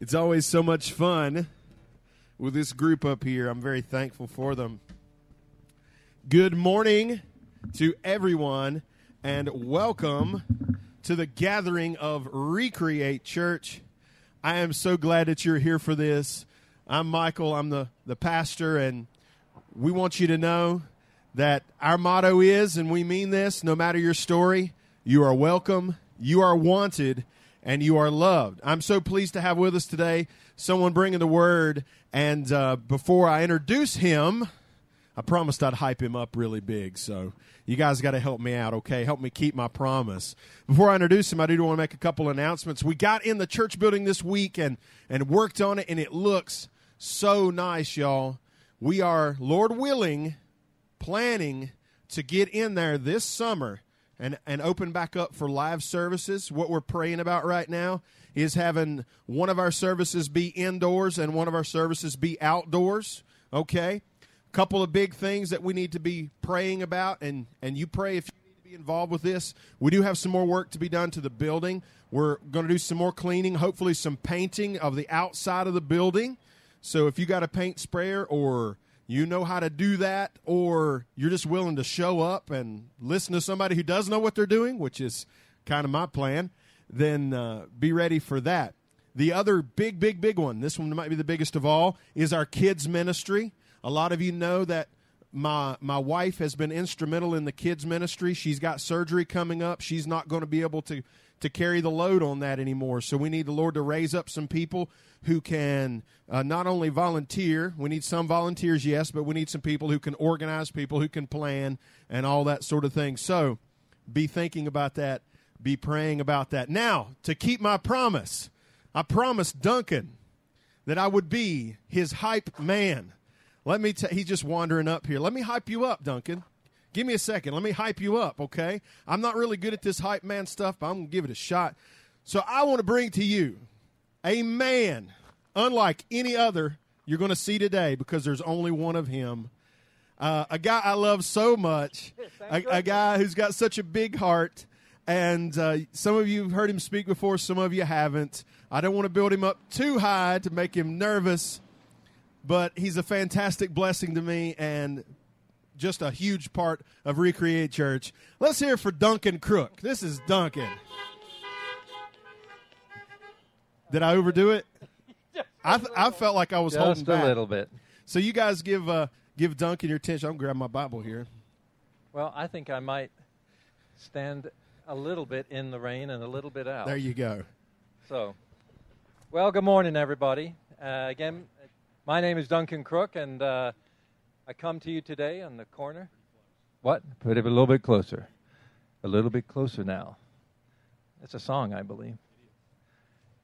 It's always so much fun with this group up here. I'm very thankful for them. Good morning to everyone, and welcome to the gathering of Recreate Church. I am so glad that you're here for this. I'm Michael, I'm the, the pastor, and we want you to know that our motto is, and we mean this no matter your story, you are welcome, you are wanted, and you are loved. I'm so pleased to have with us today someone bringing the word. And uh, before I introduce him, I promised I'd hype him up really big. So you guys got to help me out, okay? Help me keep my promise. Before I introduce him, I do want to make a couple announcements. We got in the church building this week and, and worked on it, and it looks so nice, y'all. We are, Lord willing, planning to get in there this summer and, and open back up for live services. What we're praying about right now is having one of our services be indoors and one of our services be outdoors. Okay? A couple of big things that we need to be praying about, and, and you pray if you need to be involved with this. We do have some more work to be done to the building. We're going to do some more cleaning, hopefully, some painting of the outside of the building. So if you got a paint sprayer or you know how to do that, or you're just willing to show up and listen to somebody who does know what they're doing, which is kind of my plan, then uh, be ready for that. The other big, big, big one, this one might be the biggest of all, is our kids' ministry. A lot of you know that my my wife has been instrumental in the kids ministry. She's got surgery coming up. She's not going to be able to to carry the load on that anymore. So we need the Lord to raise up some people who can uh, not only volunteer, we need some volunteers, yes, but we need some people who can organize, people who can plan, and all that sort of thing. So be thinking about that, be praying about that. Now, to keep my promise, I promised Duncan that I would be his hype man. Let me, t- he's just wandering up here. Let me hype you up, Duncan. Give me a second. Let me hype you up, okay? I'm not really good at this hype man stuff, but I'm going to give it a shot. So I want to bring to you a man unlike any other you're going to see today because there's only one of him. Uh, a guy I love so much, a, a, guy who's got such a big heart. And uh, some of you have heard him speak before, some of you haven't. I don't want to build him up too high to make him nervous, but he's a fantastic blessing to me and just a huge part of Recreate Church. Let's hear for Duncan Crook. This is Duncan. Did I overdo it? I th- I felt like I was Just holding back a little bit. So you guys give uh, give Duncan your attention. I'm grab my Bible here. Well, I think I might stand a little bit in the rain and a little bit out. There you go. So, well, good morning, everybody. Uh, again, my name is Duncan Crook, and uh, I come to you today on the corner. What? Put it a little bit closer. A little bit closer now. It's a song, I believe.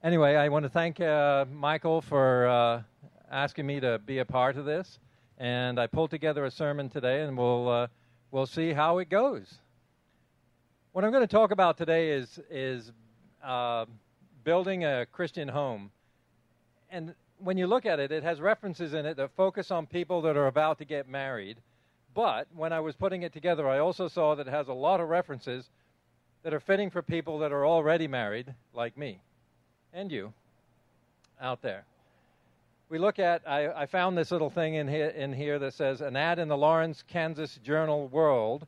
Anyway, I want to thank uh, Michael for uh, asking me to be a part of this, and I pulled together a sermon today, and we'll uh, we'll see how it goes. What I'm going to talk about today is is uh, building a Christian home, and when you look at it, it has references in it that focus on people that are about to get married. But when I was putting it together, I also saw that it has a lot of references that are fitting for people that are already married, like me and you out there. We look at, I, I found this little thing in here, in here that says an ad in the Lawrence, Kansas Journal World.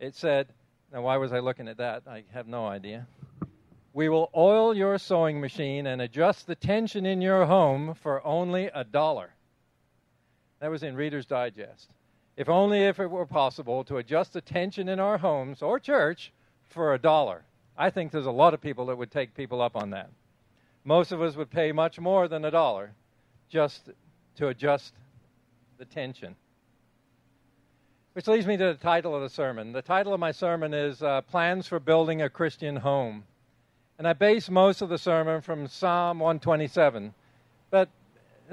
It said, now why was I looking at that? I have no idea. We will oil your sewing machine and adjust the tension in your home for only a dollar. That was in Reader's Digest. If only if it were possible to adjust the tension in our homes or church for a dollar. I think there's a lot of people that would take people up on that. Most of us would pay much more than a dollar just to adjust the tension. Which leads me to the title of the sermon. The title of my sermon is uh, Plans for Building a Christian Home. And I base most of the sermon from Psalm 127. But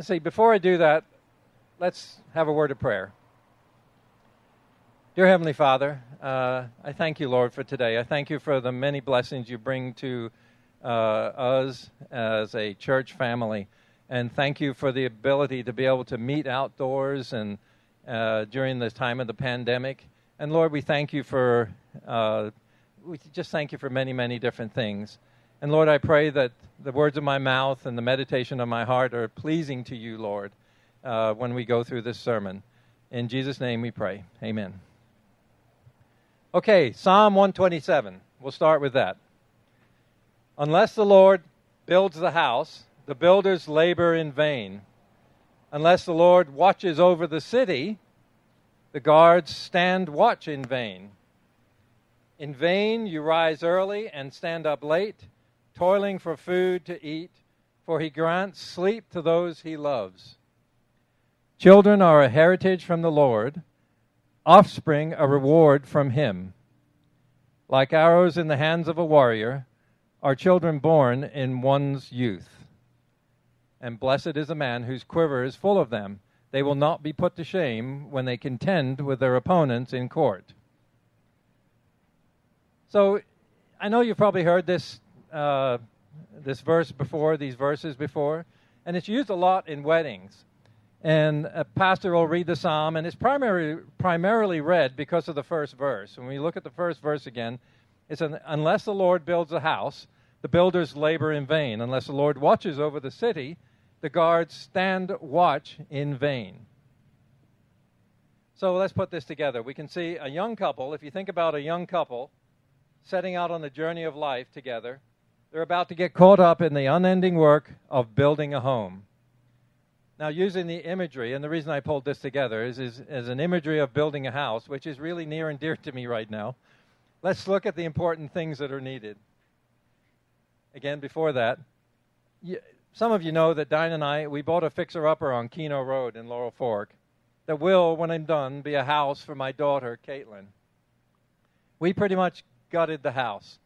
see, before I do that, let's have a word of prayer. Dear Heavenly Father, uh, I thank you, Lord, for today. I thank you for the many blessings you bring to uh, us as a church family. And thank you for the ability to be able to meet outdoors and uh, during the time of the pandemic. And Lord, we thank you for, uh, we just thank you for many, many different things. And Lord, I pray that the words of my mouth and the meditation of my heart are pleasing to you, Lord, uh, when we go through this sermon. In Jesus' name we pray. Amen. Okay, Psalm 127. We'll start with that. Unless the Lord builds the house, the builders labor in vain. Unless the Lord watches over the city, the guards stand watch in vain. In vain you rise early and stand up late, toiling for food to eat, for he grants sleep to those he loves. Children are a heritage from the Lord, offspring a reward from him. Like arrows in the hands of a warrior, are children born in one's youth. And blessed is a man whose quiver is full of them. They will not be put to shame when they contend with their opponents in court. So, I know you've probably heard this, uh, this verse before, these verses before, and it's used a lot in weddings. And a pastor will read the psalm, and it's primarily, primarily read because of the first verse. When we look at the first verse again, it's an, unless the Lord builds a house, the builders labor in vain. Unless the Lord watches over the city, the guards stand watch in vain. So let's put this together. We can see a young couple, if you think about a young couple setting out on the journey of life together, they're about to get caught up in the unending work of building a home. Now, using the imagery, and the reason I pulled this together is, is, an imagery of building a house, which is really near and dear to me right now. Let's look at the important things that are needed. Again, before that, some of you know that Diane and I, we bought a fixer-upper on Keno Road in Laurel Fork that will, when I'm done, be a house for my daughter, Caitlin. We pretty much gutted the house,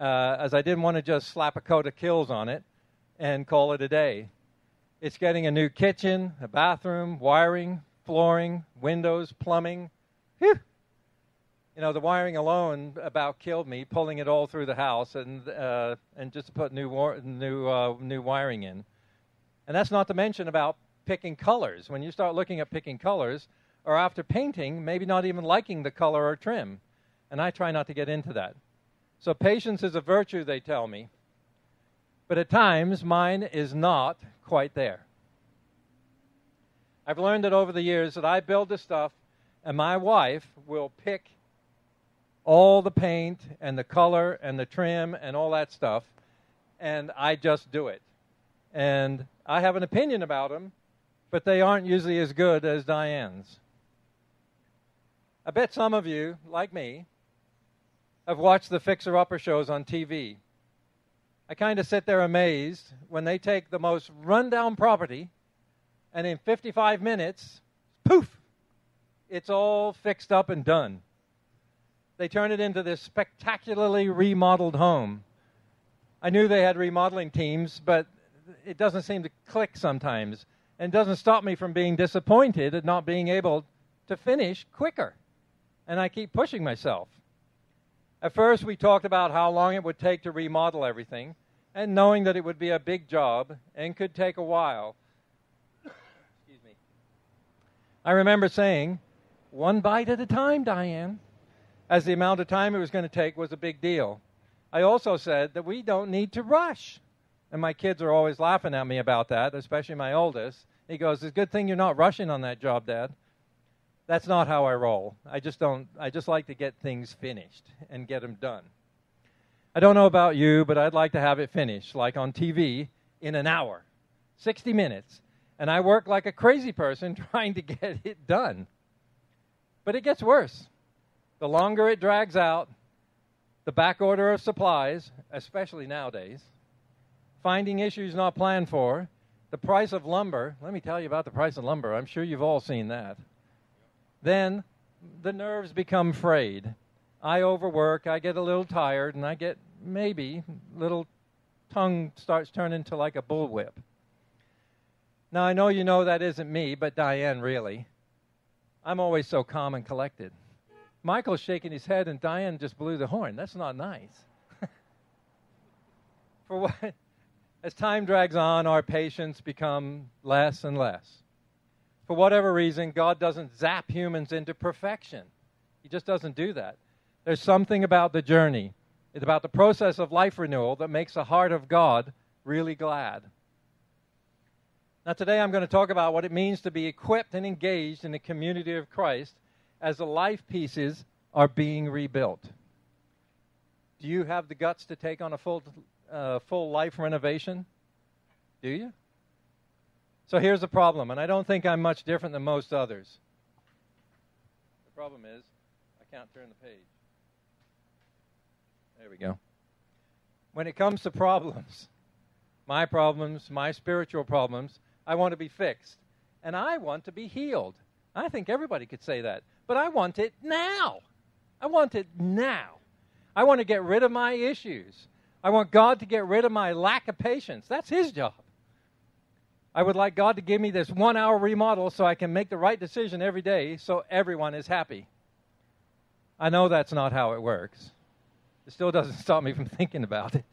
uh, as I didn't want to just slap a coat of Kilz on it and call it a day. It's getting a new kitchen, a bathroom, wiring, flooring, windows, plumbing. Whew. You know, the wiring alone about killed me, pulling it all through the house and, uh, and just to put new, war- new, uh, new wiring in. And that's not to mention about picking colors. When you start looking at picking colors, or after painting, maybe not even liking the color or trim. And I try not to get into that. So patience is a virtue, they tell me. But at times, mine is not quite there. I've learned that over the years that I build the stuff, and my wife will pick all the paint and the color and the trim and all that stuff, and I just do it. And I have an opinion about them, but they aren't usually as good as Diane's. I bet some of you, like me, have watched the fixer upper shows on TV. I kind of sit there amazed when they take the most rundown property and in 55 minutes, poof, it's all fixed up and done. They turn it into this spectacularly remodeled home. I knew they had remodeling teams, but it doesn't seem to click sometimes and doesn't stop me from being disappointed at not being able to finish quicker. And I keep pushing myself. At first, we talked about how long it would take to remodel everything, and knowing that it would be a big job and could take a while. Excuse me. I remember saying, one bite at a time, Diane, as the amount of time it was going to take was a big deal. I also said that we don't need to rush. And my kids are always laughing at me about that, especially my oldest. He goes, It's a good thing you're not rushing on that job, Dad that's not how I roll. I just don't, I just like to get things finished and get them done. I don't know about you, but I'd like to have it finished, like on TV, in an hour, 60 minutes. And I work like a crazy person trying to get it done. But it gets worse. The longer it drags out, the back order of supplies, especially nowadays, finding issues not planned for, the price of lumber. Let me tell you about the price of lumber. I'm sure you've all seen that then the nerves become frayed. I overwork, I get a little tired, and I get maybe little tongue starts turning to like a bullwhip. Now I know you know that isn't me, but Diane really. I'm always so calm and collected. Michael's shaking his head, and Diane just blew the horn. That's not nice. For what? As time drags on, our patience become less and less for whatever reason, God doesn't zap humans into perfection. He just doesn't do that. There's something about the journey It's about the process of life renewal that makes the heart of God really glad. Now, today I'm going to talk about what it means to be equipped and engaged in the community of Christ as the life pieces are being rebuilt. Do you have the guts to take on a full, uh, full life renovation? Do you? So here's the problem, and I don't think I'm much different than most others. The problem is, I can't turn the page. There we go. When it comes to problems, my problems, my spiritual problems, I want to be fixed. And I want to be healed. I think everybody could say that. But I want it now. I want it now. I want to get rid of my issues. I want God to get rid of my lack of patience. That's His job. I would like God to give me this one hour remodel so I can make the right decision every day so everyone is happy. I know that's not how it works. It still doesn't stop me from thinking about it.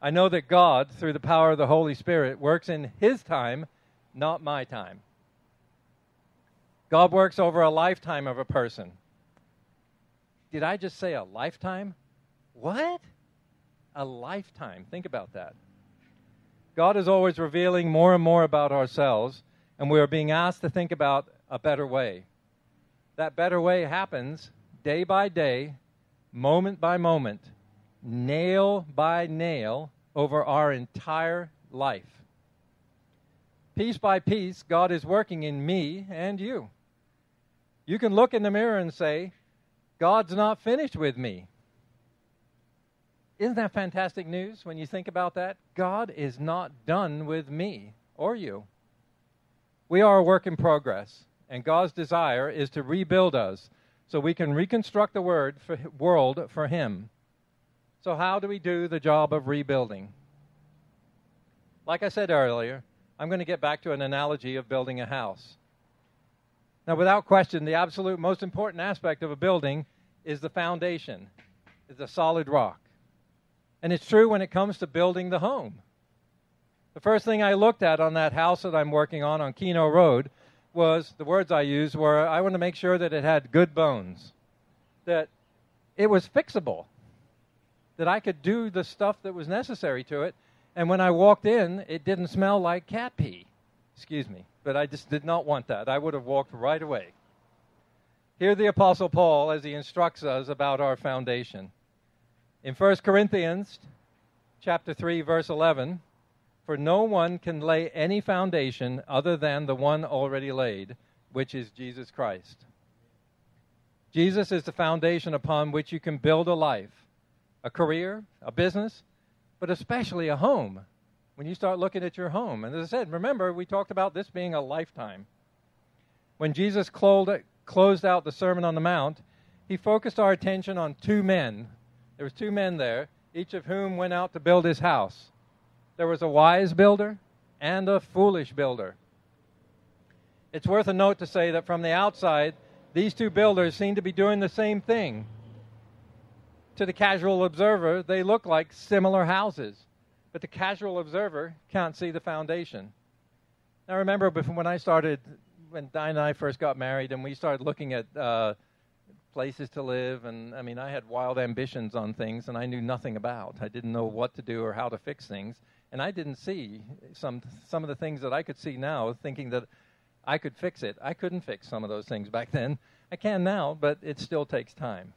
I know that God, through the power of the Holy Spirit, works in His time, not my time. God works over a lifetime of a person. Did I just say a lifetime? What? A lifetime. Think about that. God is always revealing more and more about ourselves, and we are being asked to think about a better way. That better way happens day by day, moment by moment, nail by nail over our entire life. Piece by piece, God is working in me and you. You can look in the mirror and say, God's not finished with me. Isn't that fantastic news when you think about that? God is not done with me or you. We are a work in progress, and God's desire is to rebuild us so we can reconstruct the word for, world for Him. So, how do we do the job of rebuilding? Like I said earlier, I'm going to get back to an analogy of building a house. Now, without question, the absolute most important aspect of a building is the foundation, is the solid rock. And it's true when it comes to building the home. The first thing I looked at on that house that I'm working on on Keno Road was the words I used were I want to make sure that it had good bones, that it was fixable, that I could do the stuff that was necessary to it. And when I walked in, it didn't smell like cat pee. Excuse me, but I just did not want that. I would have walked right away. Hear the Apostle Paul as he instructs us about our foundation. In 1 Corinthians chapter 3 verse 11, for no one can lay any foundation other than the one already laid, which is Jesus Christ. Jesus is the foundation upon which you can build a life, a career, a business, but especially a home. When you start looking at your home, and as I said, remember we talked about this being a lifetime. When Jesus closed out the Sermon on the Mount, he focused our attention on two men there was two men there, each of whom went out to build his house. There was a wise builder and a foolish builder. It's worth a note to say that from the outside, these two builders seem to be doing the same thing. To the casual observer, they look like similar houses, but the casual observer can't see the foundation. Now, remember when I started, when Diane and I first got married, and we started looking at uh, places to live and I mean I had wild ambitions on things and I knew nothing about. I didn't know what to do or how to fix things and I didn't see some some of the things that I could see now thinking that I could fix it. I couldn't fix some of those things back then. I can now, but it still takes time.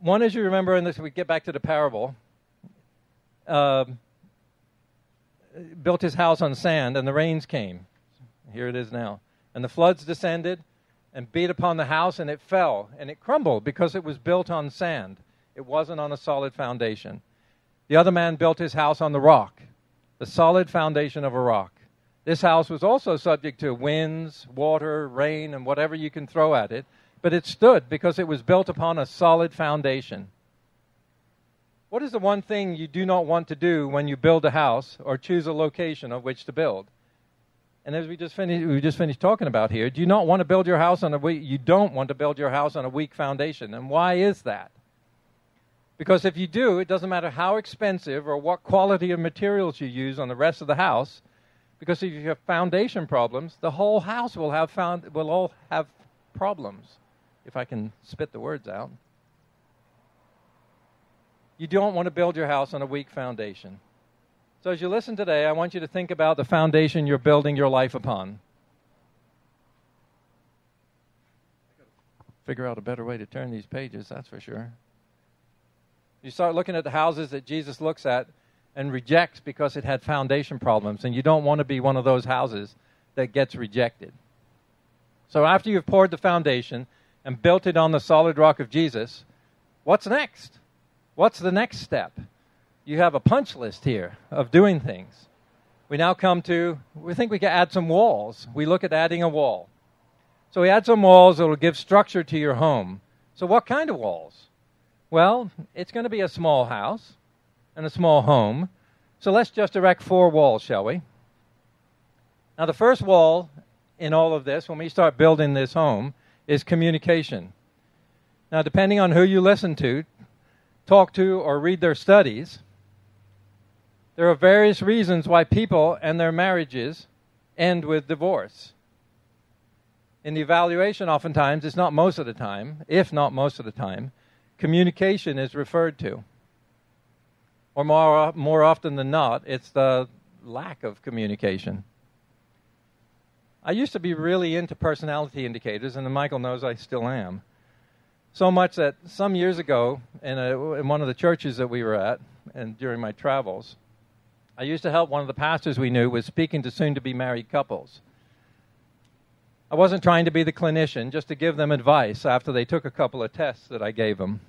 One, as you remember, and this we get back to the parable, uh, built his house on sand, and the rains came. Here it is now, and the floods descended, and beat upon the house, and it fell, and it crumbled because it was built on sand. It wasn't on a solid foundation. The other man built his house on the rock, the solid foundation of a rock. This house was also subject to winds, water, rain, and whatever you can throw at it, but it stood because it was built upon a solid foundation. What is the one thing you do not want to do when you build a house or choose a location of which to build? And as we just finished, we just finished talking about here, do you not want to build your house on a weak? You don't want to build your house on a weak foundation, and why is that? Because if you do, it doesn't matter how expensive or what quality of materials you use on the rest of the house. Because if you have foundation problems, the whole house will have found will all have problems. If I can spit the words out. you don't want to build your house on a weak foundation. So, as you listen today, I want you to think about the foundation you're building your life upon. Figure out a better way to turn these pages, that's for sure. You start looking at the houses that Jesus looks at and rejects because it had foundation problems, and you don't want to be one of those houses that gets rejected. So, after you've poured the foundation and built it on the solid rock of Jesus, what's next? What's the next step? You have a punch list here of doing things. We now come to, we think we can add some walls. We look at adding a wall. So we add some walls that will give structure to your home. So, what kind of walls? Well, it's going to be a small house and a small home. So, let's just erect four walls, shall we? Now, the first wall in all of this, when we start building this home, is communication. Now, depending on who you listen to, talk to, or read their studies, there are various reasons why people and their marriages end with divorce in the evaluation, oftentimes, it's not most of the time, if not most of the time, communication is referred to. Or more, more often than not, it's the lack of communication. I used to be really into personality indicators, and Michael knows I still am. So much that some years ago, in, a, in one of the churches that we were at, and during my travels, I used to help one of the pastors we knew was speaking to soon to be married couples. I wasn't trying to be the clinician, just to give them advice after they took a couple of tests that I gave them.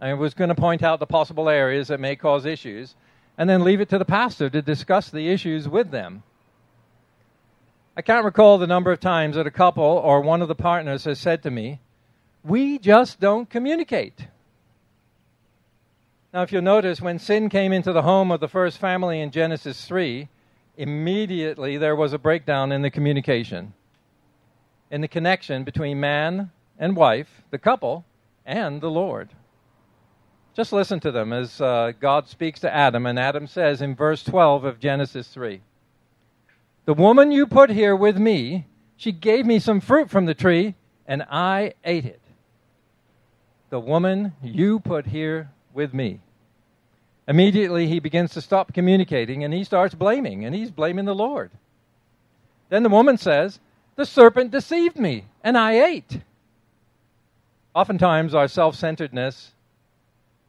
I was going to point out the possible areas that may cause issues and then leave it to the pastor to discuss the issues with them. I can't recall the number of times that a couple or one of the partners has said to me, We just don't communicate. Now, if you'll notice, when sin came into the home of the first family in Genesis 3, immediately there was a breakdown in the communication, in the connection between man and wife, the couple, and the Lord. Just listen to them as uh, God speaks to Adam, and Adam says in verse 12 of Genesis 3 The woman you put here with me, she gave me some fruit from the tree, and I ate it. The woman you put here with me. Immediately, he begins to stop communicating and he starts blaming, and he's blaming the Lord. Then the woman says, The serpent deceived me, and I ate. Oftentimes, our self centeredness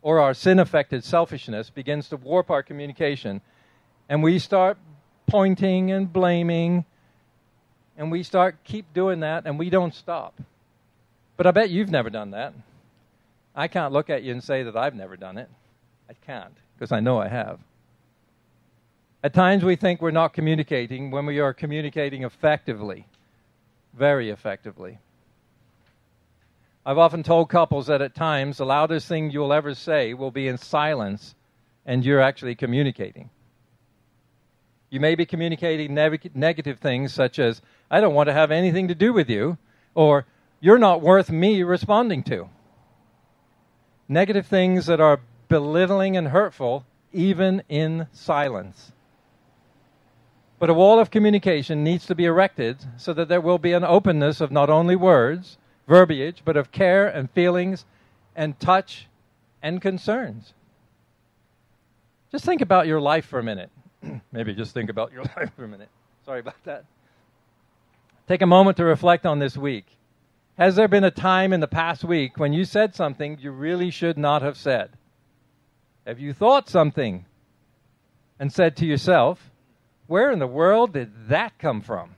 or our sin affected selfishness begins to warp our communication, and we start pointing and blaming, and we start keep doing that, and we don't stop. But I bet you've never done that. I can't look at you and say that I've never done it. I can't because I know I have. At times we think we're not communicating when we are communicating effectively, very effectively. I've often told couples that at times the loudest thing you'll ever say will be in silence and you're actually communicating. You may be communicating neg- negative things such as, I don't want to have anything to do with you, or you're not worth me responding to. Negative things that are belittling and hurtful, even in silence. But a wall of communication needs to be erected so that there will be an openness of not only words, verbiage, but of care and feelings and touch and concerns. Just think about your life for a minute. Maybe just think about your life for a minute. Sorry about that. Take a moment to reflect on this week. Has there been a time in the past week when you said something you really should not have said? Have you thought something and said to yourself, where in the world did that come from?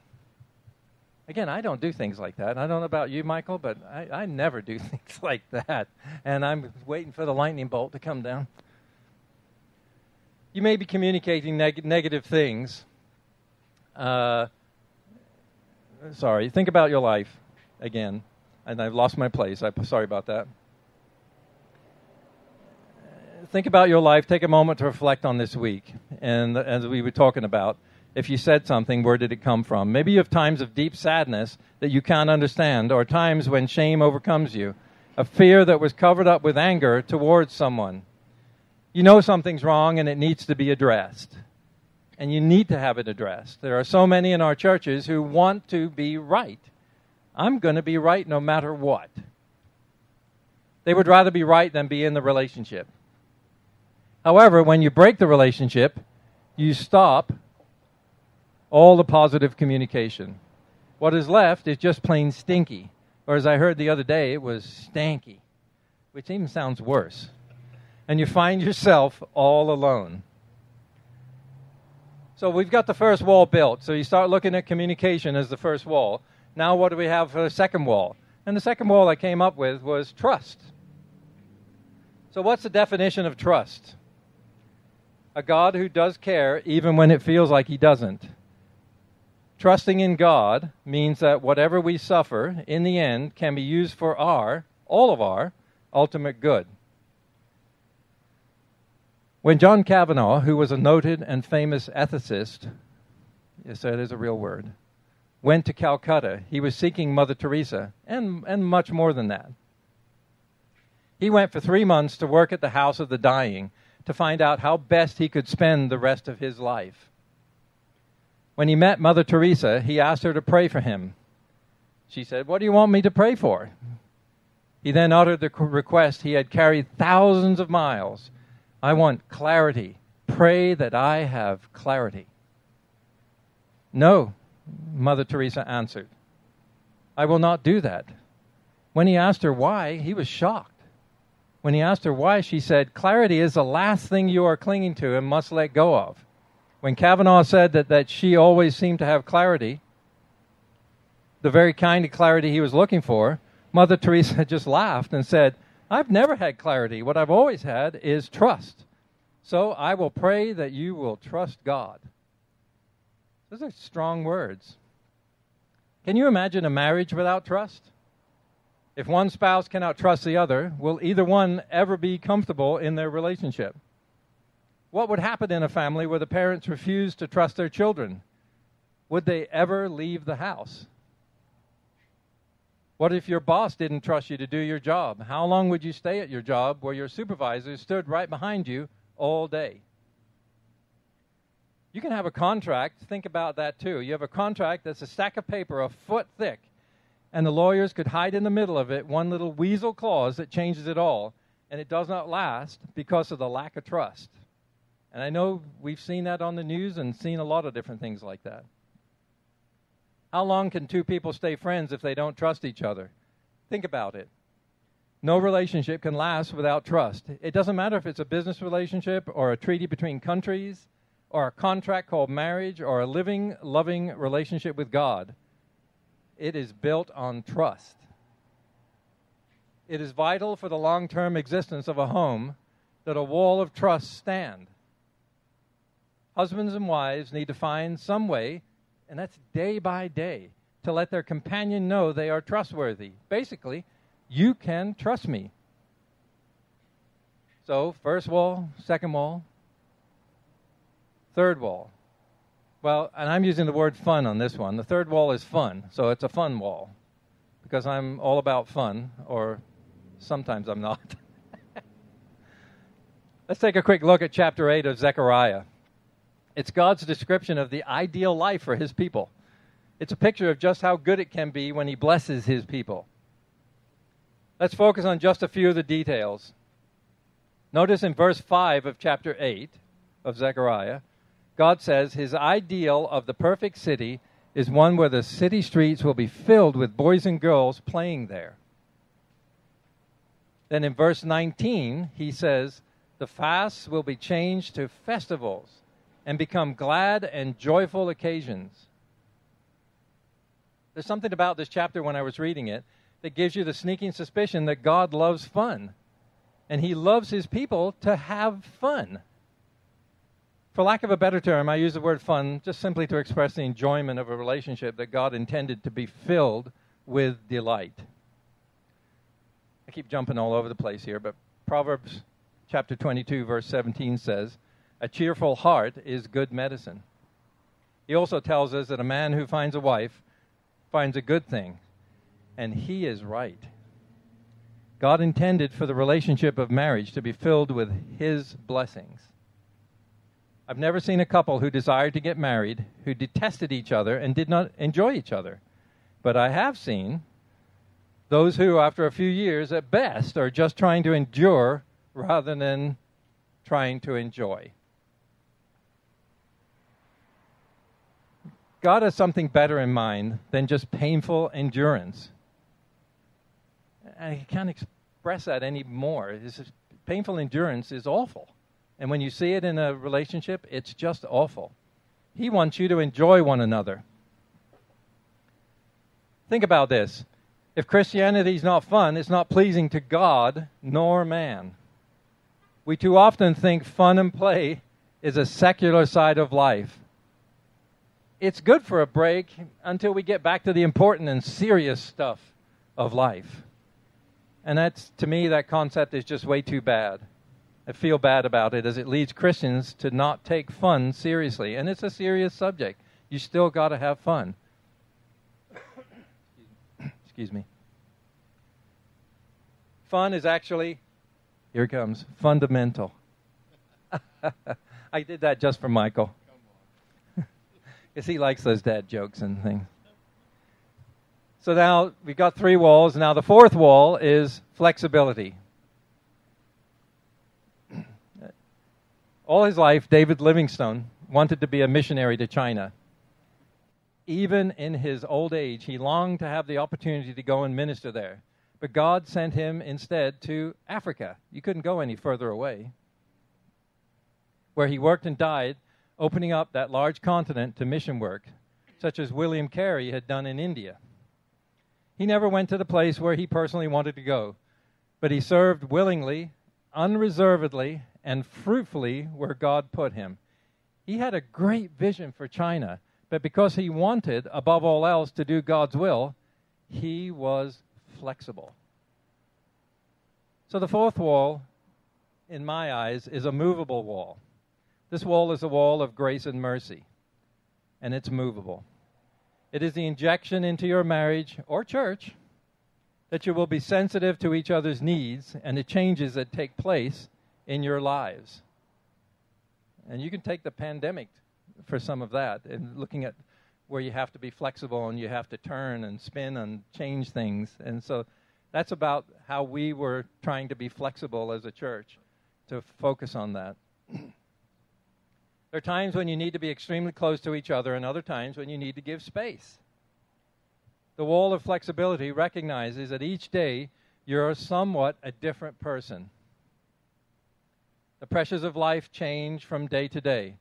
Again, I don't do things like that. I don't know about you, Michael, but I, I never do things like that. And I'm waiting for the lightning bolt to come down. You may be communicating neg- negative things. Uh, sorry, think about your life again. And I've lost my place. I'm sorry about that think about your life. Take a moment to reflect on this week. And as we were talking about, if you said something, where did it come from? Maybe you have times of deep sadness that you can't understand, or times when shame overcomes you, a fear that was covered up with anger towards someone. You know something's wrong and it needs to be addressed. And you need to have it addressed. There are so many in our churches who want to be right. I'm going to be right no matter what. They would rather be right than be in the relationship. However, when you break the relationship, you stop all the positive communication. What is left is just plain stinky. Or as I heard the other day, it was stanky, which even sounds worse. And you find yourself all alone. So we've got the first wall built. So you start looking at communication as the first wall. Now, what do we have for the second wall? And the second wall I came up with was trust. So, what's the definition of trust? A God who does care even when it feels like he doesn't. Trusting in God means that whatever we suffer, in the end, can be used for our, all of our, ultimate good. When John Kavanaugh, who was a noted and famous ethicist, yes, that is a real word, went to Calcutta, he was seeking Mother Teresa, and, and much more than that. He went for three months to work at the House of the Dying to find out how best he could spend the rest of his life. When he met Mother Teresa, he asked her to pray for him. She said, What do you want me to pray for? He then uttered the request he had carried thousands of miles I want clarity. Pray that I have clarity. No, Mother Teresa answered. I will not do that. When he asked her why, he was shocked. When he asked her why, she said, Clarity is the last thing you are clinging to and must let go of. When Kavanaugh said that, that she always seemed to have clarity, the very kind of clarity he was looking for, Mother Teresa just laughed and said, I've never had clarity. What I've always had is trust. So I will pray that you will trust God. Those are strong words. Can you imagine a marriage without trust? If one spouse cannot trust the other, will either one ever be comfortable in their relationship? What would happen in a family where the parents refuse to trust their children? Would they ever leave the house? What if your boss didn't trust you to do your job? How long would you stay at your job where your supervisor stood right behind you all day? You can have a contract, think about that too. You have a contract that's a stack of paper a foot thick, and the lawyers could hide in the middle of it one little weasel clause that changes it all, and it does not last because of the lack of trust. And I know we've seen that on the news and seen a lot of different things like that. How long can two people stay friends if they don't trust each other? Think about it. No relationship can last without trust. It doesn't matter if it's a business relationship or a treaty between countries or a contract called marriage or a living, loving relationship with God. It is built on trust. It is vital for the long term existence of a home that a wall of trust stand. Husbands and wives need to find some way and that's day by day, to let their companion know they are trustworthy. Basically, you can trust me. So, first wall, second wall, third wall. Well, and I'm using the word fun on this one. The third wall is fun, so it's a fun wall because I'm all about fun, or sometimes I'm not. Let's take a quick look at chapter 8 of Zechariah. It's God's description of the ideal life for his people. It's a picture of just how good it can be when he blesses his people. Let's focus on just a few of the details. Notice in verse 5 of chapter 8 of Zechariah, God says his ideal of the perfect city is one where the city streets will be filled with boys and girls playing there. Then in verse 19, he says, the fasts will be changed to festivals and become glad and joyful occasions. There's something about this chapter when I was reading it that gives you the sneaking suspicion that God loves fun. And he loves his people to have fun. For lack of a better term, I use the word fun just simply to express the enjoyment of a relationship that God intended to be filled with delight. I keep jumping all over the place here, but Proverbs chapter 22, verse 17 says, a cheerful heart is good medicine. He also tells us that a man who finds a wife finds a good thing, and he is right. God intended for the relationship of marriage to be filled with his blessings. I've never seen a couple who desired to get married who detested each other and did not enjoy each other. But I have seen those who, after a few years, at best, are just trying to endure rather than trying to enjoy. God has something better in mind than just painful endurance. I can't express that anymore. Just, painful endurance is awful. And when you see it in a relationship, it's just awful. He wants you to enjoy one another. Think about this. If Christianity is not fun, it's not pleasing to God nor man. We too often think fun and play is a secular side of life. It's good for a break until we get back to the important and serious stuff of life. And that's, to me, that concept is just way too bad. I feel bad about it as it leads Christians to not take fun seriously. And it's a serious subject. You still got to have fun. Excuse me. Fun is actually, here it comes, fundamental. I did that just for Michael. Because he likes those dad jokes and things. So now we've got three walls. Now the fourth wall is flexibility. All his life, David Livingstone wanted to be a missionary to China. Even in his old age, he longed to have the opportunity to go and minister there. But God sent him instead to Africa. You couldn't go any further away. Where he worked and died, opening up that large continent to mission work, such as William Carey had done in India. He never went to the place where he personally wanted to go, but he served willingly, unreservedly, and fruitfully where God put him. He had a great vision for China, but because he wanted, above all else, to do God's will, he was flexible. So the fourth wall, in my eyes, is a movable wall. This wall is a wall of grace and mercy, and it's movable. It is the injection into your marriage or church that you will be sensitive to each other's needs and the changes that take place in your lives. And you can take the pandemic for some of that and looking at where you have to be flexible and you have to turn and spin and change things. And so that's about how we were trying to be flexible as a church to focus on that. there are times when you need to be extremely close to each other and other times when you need to give space. The wall of flexibility recognizes that each day you're somewhat a different person. The pressures of life change from day to day.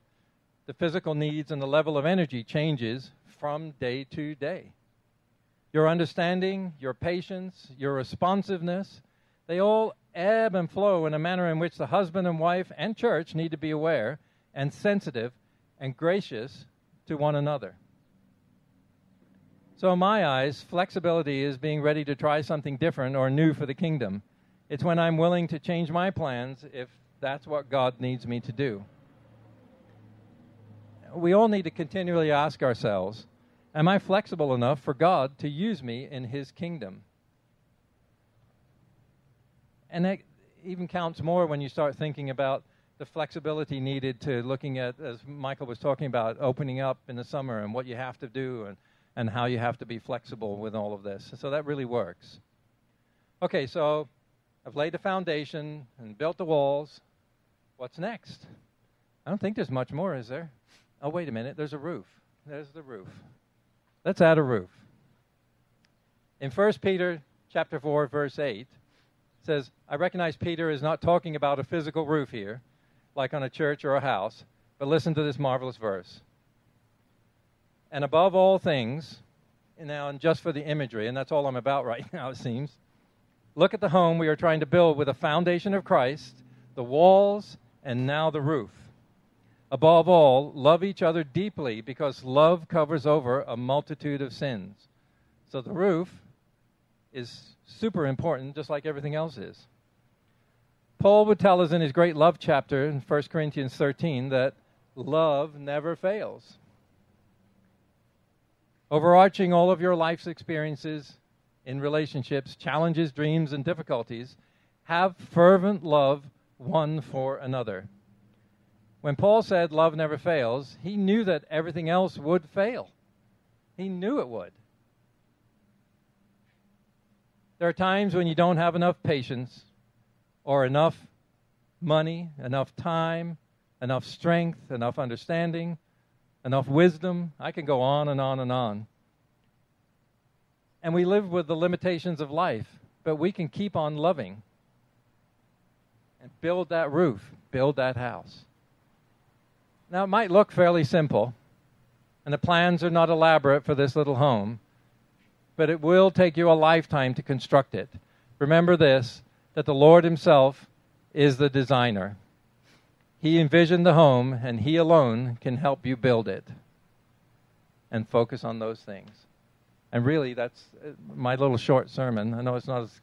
The physical needs and the level of energy changes from day to day. Your understanding, your patience, your responsiveness, they all ebb and flow in a manner in which the husband and wife and church need to be aware and sensitive and gracious to one another. So, in my eyes, flexibility is being ready to try something different or new for the kingdom. It's when I'm willing to change my plans if that's what God needs me to do. We all need to continually ask ourselves Am I flexible enough for God to use me in His kingdom? And that even counts more when you start thinking about the flexibility needed to looking at, as Michael was talking about, opening up in the summer and what you have to do and, and how you have to be flexible with all of this. So that really works. Okay, so I've laid the foundation and built the walls. What's next? I don't think there's much more, is there? Oh, wait a minute. There's a roof. There's the roof. Let's add a roof. In 1 Peter chapter 4 verse 8 it says, I recognize Peter is not talking about a physical roof here, like on a church or a house, but listen to this marvelous verse. And above all things, now and just for the imagery, and that's all I'm about right now, it seems, look at the home we are trying to build with a foundation of Christ, the walls, and now the roof. Above all, love each other deeply because love covers over a multitude of sins. So the roof is super important, just like everything else is. Paul would tell us in his great love chapter in 1 Corinthians 13 that love never fails. Overarching all of your life's experiences in relationships, challenges, dreams, and difficulties, have fervent love one for another. When Paul said love never fails, he knew that everything else would fail. He knew it would. There are times when you don't have enough patience or enough money, enough time, enough strength, enough understanding, enough wisdom. I can go on and on and on. And we live with the limitations of life, but we can keep on loving and build that roof, build that house. Now, it might look fairly simple, and the plans are not elaborate for this little home, but it will take you a lifetime to construct it. Remember this that the Lord Himself is the designer. He envisioned the home, and He alone can help you build it. And focus on those things. And really, that's uh, my little short sermon. I know it's not as,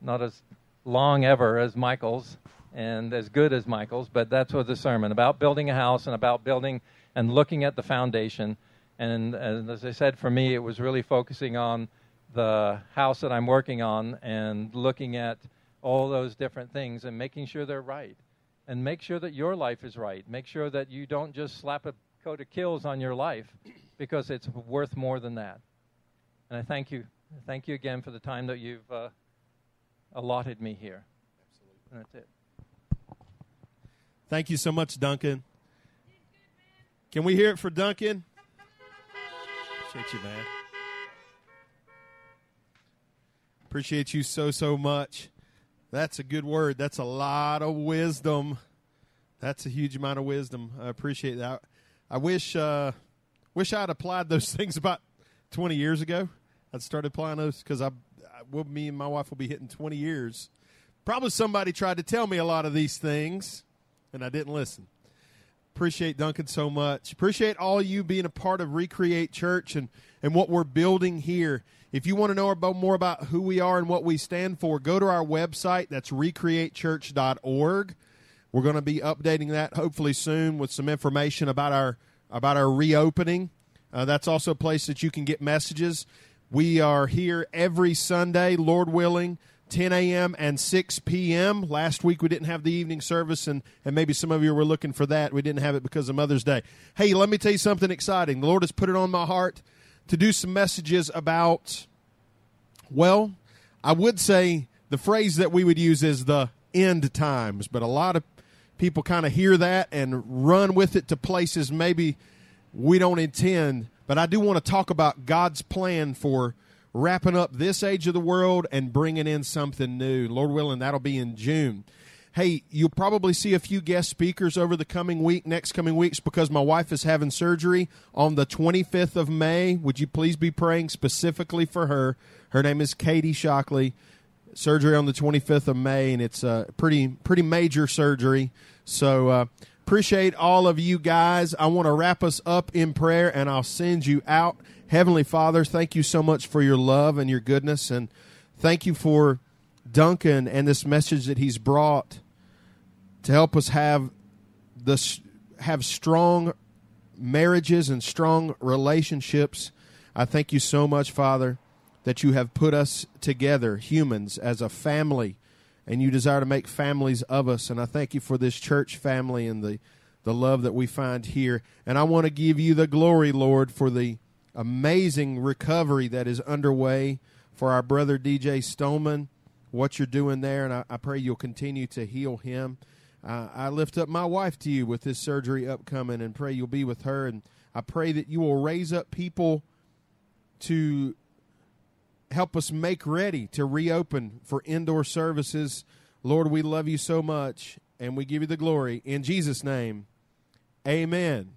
not as long ever as Michael's and as good as Michael's, but that's what the sermon about building a house and about building and looking at the foundation. And, and as I said, for me, it was really focusing on the house that I'm working on and looking at all those different things and making sure they're right. And make sure that your life is right. Make sure that you don't just slap a coat of Kilz on your life because it's worth more than that. And I thank you. Thank you again for the time that you've uh, allotted me here. Absolutely. And that's it. Thank you so much, Duncan. Can we hear it for Duncan? Appreciate you, man. Appreciate you so, so much. That's a good word. That's a lot of wisdom. That's a huge amount of wisdom. I appreciate that. I wish uh, wish I'd applied those things about 20 years ago. I'd started applying those because I, I will, me and my wife will be hitting 20 years. Probably somebody tried to tell me a lot of these things, and I didn't listen. Appreciate Duncan so much. Appreciate all you being a part of Recreate Church and, and what we're building here. If you want to know about more about who we are and what we stand for, go to our website. That's recreatechurch.org. We're going to be updating that hopefully soon with some information about our about our reopening. Uh, that's also a place that you can get messages. We are here every Sunday, Lord willing, 10 a.m. and 6 p.m. Last week we didn't have the evening service, and, and maybe some of you were looking for that. We didn't have it because of Mother's Day. Hey, let me tell you something exciting. The Lord has put it on my heart to do some messages about, well, I would say the phrase that we would use is the end times, but a lot of people kind of hear that and run with it to places maybe we don't intend. But I do want to talk about God's plan for wrapping up this age of the world and bringing in something new. Lord willing, that'll be in June. Hey, you'll probably see a few guest speakers over the coming week, next coming weeks, because my wife is having surgery on the 25th of May. Would you please be praying specifically for her? Her name is Katie Shockley. Surgery on the 25th of May, and it's a pretty pretty major surgery. So uh, appreciate all of you guys. I want to wrap us up in prayer, and I'll send you out. Heavenly Father, thank you so much for your love and your goodness, and thank you for Duncan and this message that he's brought to help us have this have strong marriages and strong relationships. I thank you so much, Father, that you have put us together, humans, as a family, and you desire to make families of us. And I thank you for this church family and the, the love that we find here. And I want to give you the glory, Lord, for the amazing recovery that is underway for our brother DJ Stoneman, what you're doing there. And I, I pray you'll continue to heal him. Uh, I lift up my wife to you with this surgery upcoming and pray you'll be with her. And I pray that you will raise up people to help us make ready to reopen for indoor services. Lord, we love you so much and we give you the glory. In Jesus' name, amen.